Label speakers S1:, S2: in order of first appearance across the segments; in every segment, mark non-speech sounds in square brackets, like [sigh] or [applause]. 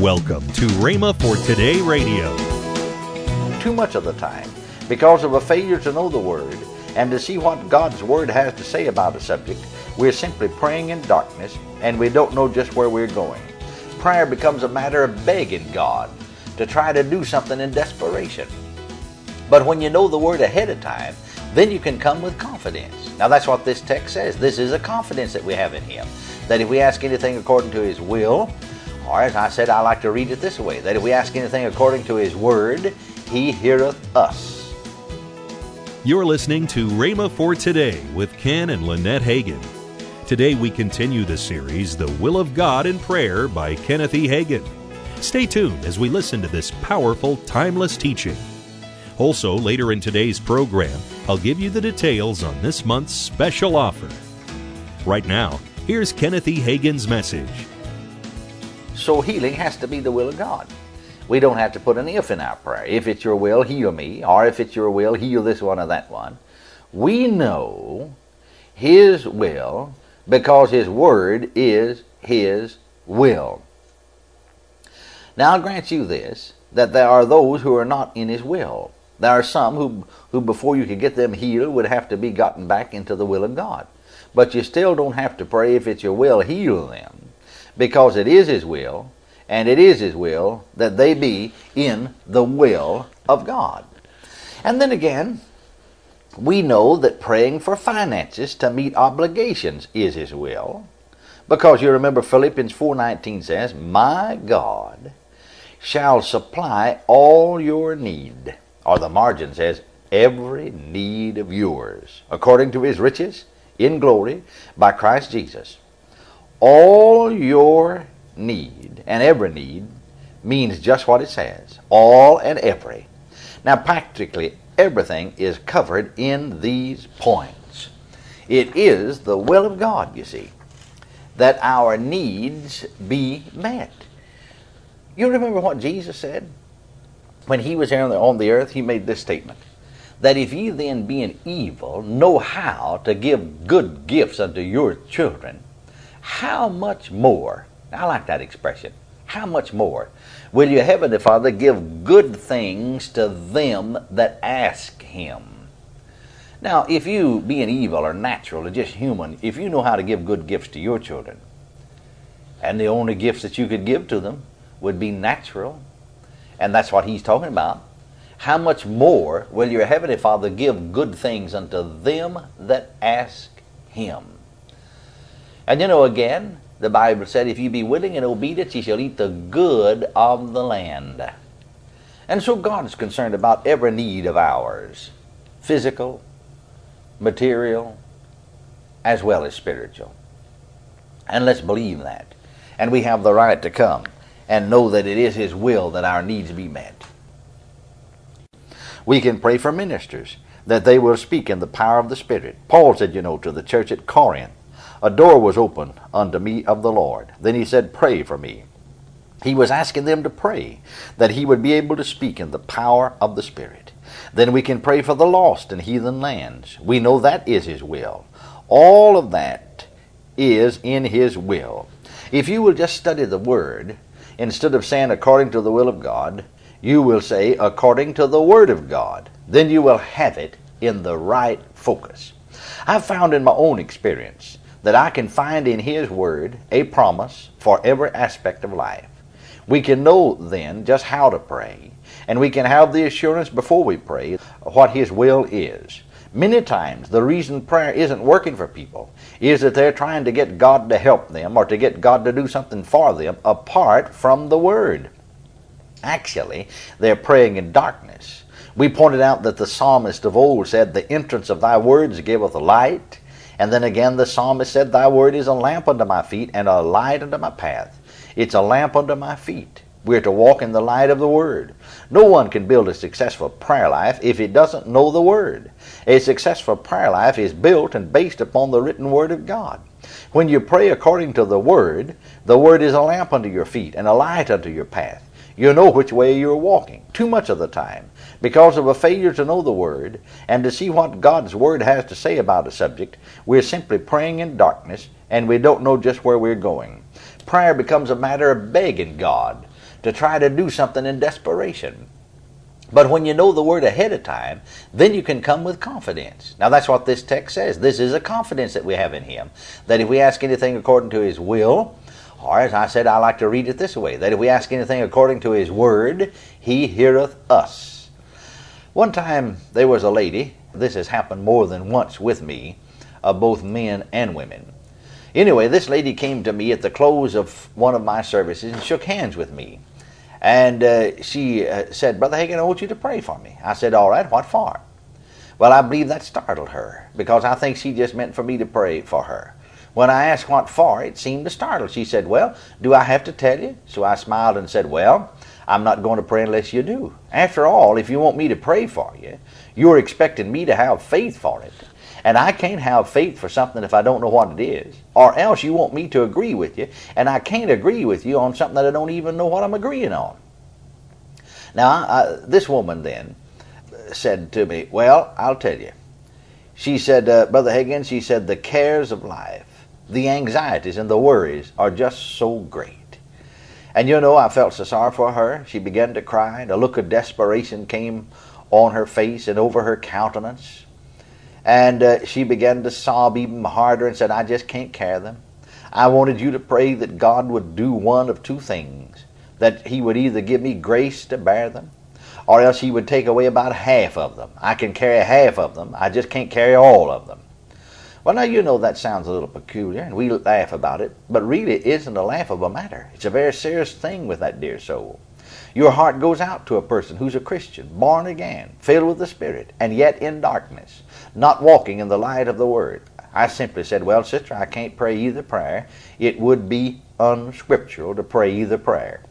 S1: Welcome to Rhema for Today Radio.
S2: Too much of the time, because of a failure to know the Word and to see what God's Word has to say about a subject, we're simply praying in darkness and we don't know just where we're going. Prayer becomes a matter of begging God to try to do something in desperation. But when you know the Word ahead of time, then you can come with confidence. Now that's what this text says. This is a confidence that we have in Him. That if we ask anything according to His will, or as I said, I like to read it this way that if we ask anything according to His word, He heareth us.
S1: You're listening to Rhema for Today with Ken and Lynette Hagin. Today we continue the series, The Will of God in Prayer by Kenneth E. Hagin. Stay tuned as we listen to this powerful, timeless teaching. Also, later in today's program, I'll give you the details on this month's special offer. Right now, here's Kenneth E. Hagin's message.
S2: So healing has to be the will of God. We don't have to put an if in our prayer. If it's your will, heal me. Or if it's your will, heal this one or that one. We know His will because His Word is His will. Now I'll grant you this, that there are those who are not in His will. There are some who, who before you could get them healed would have to be gotten back into the will of God. But you still don't have to pray if it's your will, heal them because it is His will, and it is His will that they be in the will of God. And then again, we know that praying for finances to meet obligations is His will, because you remember Philippians 4:19 says, "My God shall supply all your need," or the margin says, "every need of yours, according to His riches in glory by Christ Jesus." All your need, and every need, means just what it says all and every. Now, practically everything is covered in these points. It is the will of God, you see, that our needs be met. You remember what Jesus said? When he was here on the, on the earth, he made this statement that if ye then, being evil, know how to give good gifts unto your children, how much more, I like that expression, how much more will your heavenly Father give good things to them that ask him? Now, if you, being evil or natural or just human, if you know how to give good gifts to your children, and the only gifts that you could give to them would be natural, and that's what he's talking about, how much more will your heavenly Father give good things unto them that ask him? And you know, again, the Bible said, if you be willing and obedient, ye shall eat the good of the land. And so God is concerned about every need of ours physical, material, as well as spiritual. And let's believe that. And we have the right to come and know that it is His will that our needs be met. We can pray for ministers that they will speak in the power of the Spirit. Paul said, you know, to the church at Corinth, a door was opened unto me of the Lord. Then he said, Pray for me. He was asking them to pray that he would be able to speak in the power of the Spirit. Then we can pray for the lost in heathen lands. We know that is his will. All of that is in his will. If you will just study the Word, instead of saying according to the will of God, you will say according to the Word of God. Then you will have it in the right focus. I've found in my own experience that I can find in His Word a promise for every aspect of life. We can know then just how to pray, and we can have the assurance before we pray what His will is. Many times, the reason prayer isn't working for people is that they're trying to get God to help them or to get God to do something for them apart from the Word. Actually, they're praying in darkness. We pointed out that the psalmist of old said, The entrance of thy words giveth light, and then again, the psalmist said, Thy word is a lamp unto my feet and a light unto my path. It's a lamp unto my feet. We're to walk in the light of the Word. No one can build a successful prayer life if he doesn't know the Word. A successful prayer life is built and based upon the written Word of God. When you pray according to the Word, the Word is a lamp unto your feet and a light unto your path. You know which way you're walking. Too much of the time because of a failure to know the Word and to see what God's Word has to say about a subject, we're simply praying in darkness and we don't know just where we're going. Prayer becomes a matter of begging God to try to do something in desperation. But when you know the word ahead of time, then you can come with confidence. Now that's what this text says. This is a confidence that we have in Him. That if we ask anything according to His will, or as I said, I like to read it this way that if we ask anything according to His word, He heareth us. One time there was a lady, this has happened more than once with me, of both men and women. Anyway, this lady came to me at the close of one of my services and shook hands with me. And uh, she uh, said, Brother Hagin, I want you to pray for me. I said, All right, what for? Well, I believe that startled her because I think she just meant for me to pray for her. When I asked what for, it seemed to startle. She said, Well, do I have to tell you? So I smiled and said, Well, I'm not going to pray unless you do. After all, if you want me to pray for you, you're expecting me to have faith for it. And I can't have faith for something if I don't know what it is. Or else you want me to agree with you, and I can't agree with you on something that I don't even know what I'm agreeing on. Now, I, this woman then said to me, Well, I'll tell you. She said, uh, Brother Higgins, she said, the cares of life, the anxieties and the worries are just so great. And you know, I felt so sorry for her. She began to cry, and a look of desperation came on her face and over her countenance. And uh, she began to sob even harder and said, I just can't carry them. I wanted you to pray that God would do one of two things that He would either give me grace to bear them, or else He would take away about half of them. I can carry half of them, I just can't carry all of them. Well, now you know that sounds a little peculiar, and we laugh about it, but really it isn't a laughable matter. It's a very serious thing with that dear soul. Your heart goes out to a person who's a Christian, born again, filled with the Spirit, and yet in darkness, not walking in the light of the Word. I simply said, Well, sister, I can't pray either prayer. It would be unscriptural to pray either prayer.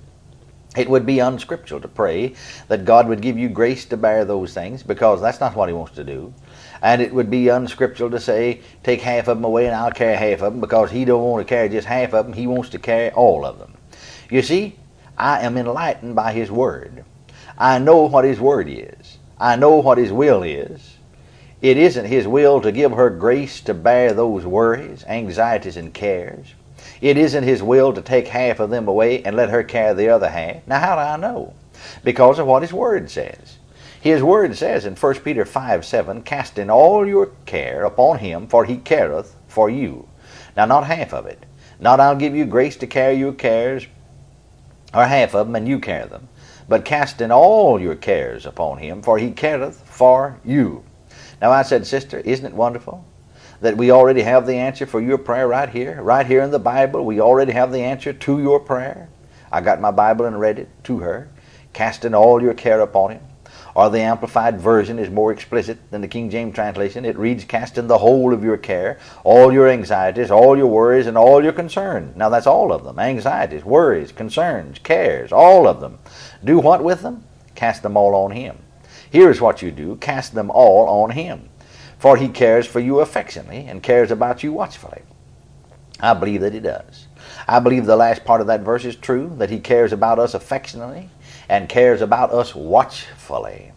S2: It would be unscriptural to pray that God would give you grace to bear those things because that's not what He wants to do. And it would be unscriptural to say, take half of them away and I'll carry half of them because He don't want to carry just half of them. He wants to carry all of them. You see, I am enlightened by His Word. I know what His Word is. I know what His will is. It isn't His will to give her grace to bear those worries, anxieties, and cares. It isn't His will to take half of them away and let her carry the other half. Now, how do I know? Because of what His Word says. His Word says in 1 Peter 5 7, Casting all your care upon Him, for He careth for you. Now, not half of it. Not I'll give you grace to carry your cares, or half of them, and you carry them. But casting all your cares upon him, for he careth for you. Now I said, Sister, isn't it wonderful that we already have the answer for your prayer right here? Right here in the Bible, we already have the answer to your prayer. I got my Bible and read it to her, casting all your care upon him. Or the Amplified Version is more explicit than the King James translation. It reads, casting the whole of your care, all your anxieties, all your worries, and all your concerns. Now that's all of them. Anxieties, worries, concerns, cares, all of them. Do what with them? Cast them all on Him. Here's what you do cast them all on Him. For He cares for you affectionately and cares about you watchfully. I believe that He does. I believe the last part of that verse is true, that He cares about us affectionately and cares about us watchfully.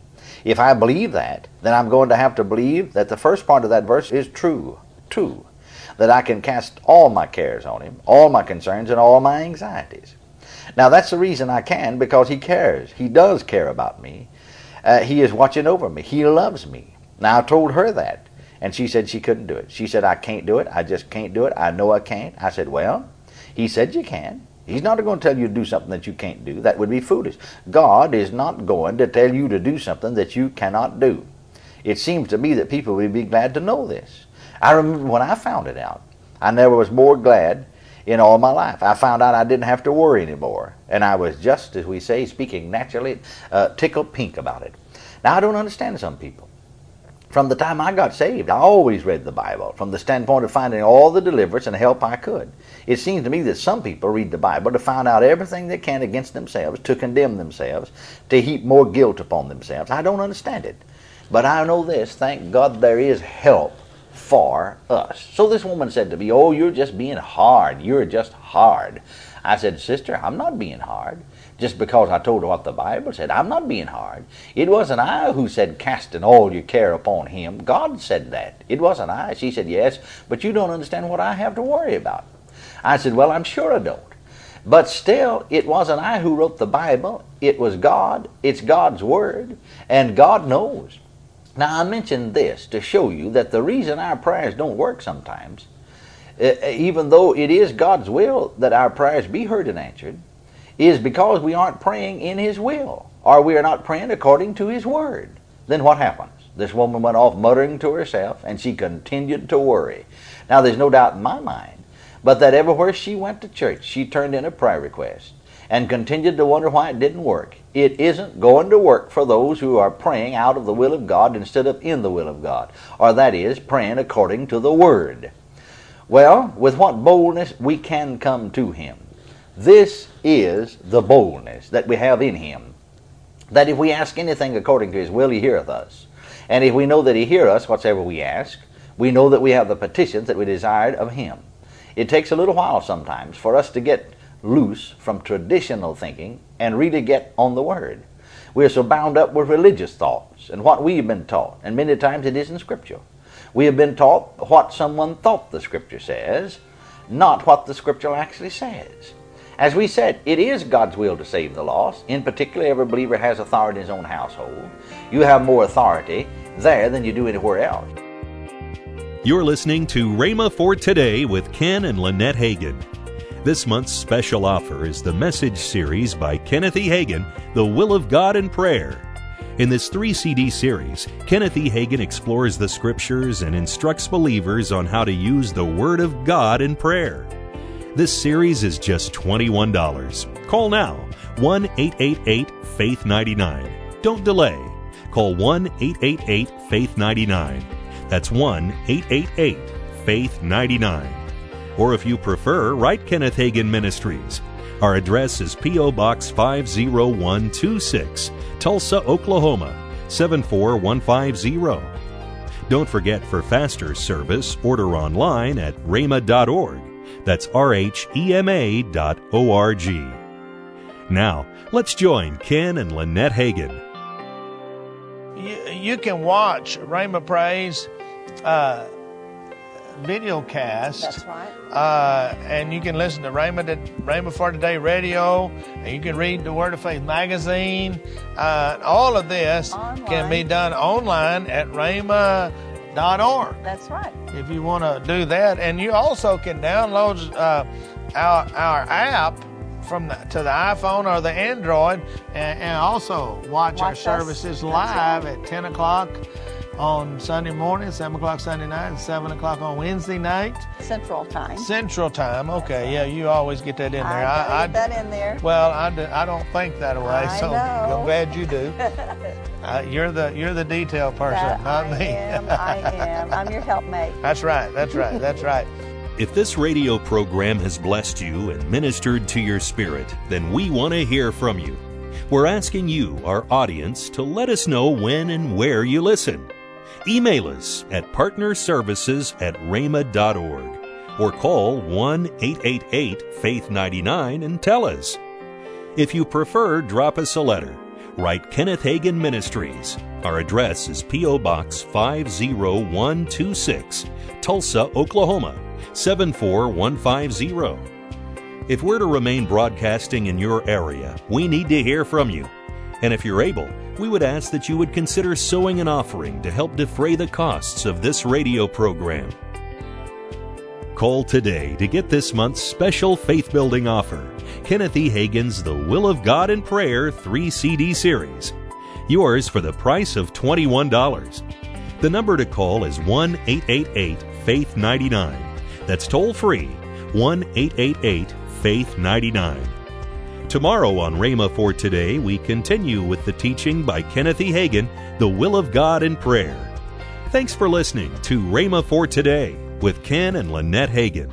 S2: If I believe that, then I'm going to have to believe that the first part of that verse is true, too. That I can cast all my cares on Him, all my concerns, and all my anxieties. Now, that's the reason I can, because He cares. He does care about me. Uh, he is watching over me. He loves me. Now, I told her that, and she said she couldn't do it. She said, I can't do it. I just can't do it. I know I can't. I said, Well, He said you can. He's not going to tell you to do something that you can't do. That would be foolish. God is not going to tell you to do something that you cannot do. It seems to me that people would be glad to know this. I remember when I found it out, I never was more glad in all my life. I found out I didn't have to worry anymore. And I was just, as we say, speaking naturally, uh, tickled pink about it. Now, I don't understand some people. From the time I got saved, I always read the Bible from the standpoint of finding all the deliverance and help I could. It seems to me that some people read the Bible to find out everything they can against themselves, to condemn themselves, to heap more guilt upon themselves. I don't understand it. But I know this thank God there is help for us. So this woman said to me, Oh, you're just being hard. You're just hard. I said, Sister, I'm not being hard just because I told her what the Bible said. I'm not being hard. It wasn't I who said, casting all your care upon him. God said that. It wasn't I. She said, yes, but you don't understand what I have to worry about. I said, well, I'm sure I don't. But still, it wasn't I who wrote the Bible. It was God. It's God's Word. And God knows. Now, I mentioned this to show you that the reason our prayers don't work sometimes, Uh, uh, even though it is God's will that our prayers be heard and answered, is because we aren't praying in His will, or we are not praying according to His Word. Then what happens? This woman went off muttering to herself, and she continued to worry. Now, there's no doubt in my mind, but that everywhere she went to church, she turned in a prayer request and continued to wonder why it didn't work. It isn't going to work for those who are praying out of the will of God instead of in the will of God, or that is, praying according to the Word. Well, with what boldness we can come to Him. This is the boldness that we have in Him. That if we ask anything according to His will, He heareth us. And if we know that He heareth us, whatsoever we ask, we know that we have the petitions that we desired of Him. It takes a little while sometimes for us to get loose from traditional thinking and really get on the Word. We're so bound up with religious thoughts and what we've been taught, and many times it isn't Scripture. We have been taught what someone thought the Scripture says, not what the Scripture actually says. As we said, it is God's will to save the lost. In particular, every believer has authority in his own household. You have more authority there than you do anywhere else.
S1: You're listening to Rhema for Today with Ken and Lynette Hagin. This month's special offer is the message series by Kenneth E. Hagin, The Will of God in Prayer. In this three CD series, Kenneth E. Hagin explores the scriptures and instructs believers on how to use the Word of God in prayer. This series is just $21. Call now 1 888 Faith 99. Don't delay. Call 1 888 Faith 99. That's 1 888 Faith 99. Or if you prefer, write Kenneth Hagin Ministries. Our address is P.O. Box 50126, Tulsa, Oklahoma 74150. Don't forget for faster service, order online at rhema.org. That's R H E M A dot O R G. Now, let's join Ken and Lynette Hagin.
S3: You, you can watch Rhema Praise uh, video cast.
S4: That's right.
S3: Uh, and you can listen to to, Rhema for Today radio, and you can read the Word of Faith magazine. Uh, all of this
S4: Online.
S3: can be done online at rhema.org
S4: That's right.
S3: if you want to do that. And you also can download uh, our, our app from the, to the iPhone or the Android, and, and also watch, our
S4: Watch us.
S3: services live at 10 o'clock on Sunday morning, 7 o'clock Sunday night, and 7 o'clock on Wednesday night.
S4: Central Time.
S3: Central Time. Okay, yeah, you always get that in there.
S4: I, gotta get that in there.
S3: Well, I, do, I don't think that way,
S4: I
S3: so
S4: know.
S3: I'm glad you do. [laughs] uh, you're the you're the detail person,
S4: That
S3: not
S4: I
S3: me.
S4: am. I [laughs] am. I'm your helpmate.
S3: that's right. That's right. That's right. [laughs]
S1: If this radio program has blessed you and ministered to your spirit, then we want to hear from you. We're asking you, our audience, to let us know when and where you listen. Email us at partnerservices at rhema.org or call 1 888 Faith 99 and tell us. If you prefer, drop us a letter. Write Kenneth Hagin Ministries. Our address is P.O. Box 50126, Tulsa, Oklahoma 74150. If we're to remain broadcasting in your area, we need to hear from you. And if you're able, we would ask that you would consider sowing an offering to help defray the costs of this radio program. Call today to get this month's special faith building offer Kenneth E. Hagin's The Will of God in Prayer 3 CD series. Yours for the price of $21. The number to call is 1 888 Faith 99. That's toll free 1 888 Faith 99. Tomorrow on Rhema for Today, we continue with the teaching by Kenneth E. Hagin, The Will of God in Prayer. Thanks for listening to Rhema for Today with Ken and Lynette Hagin.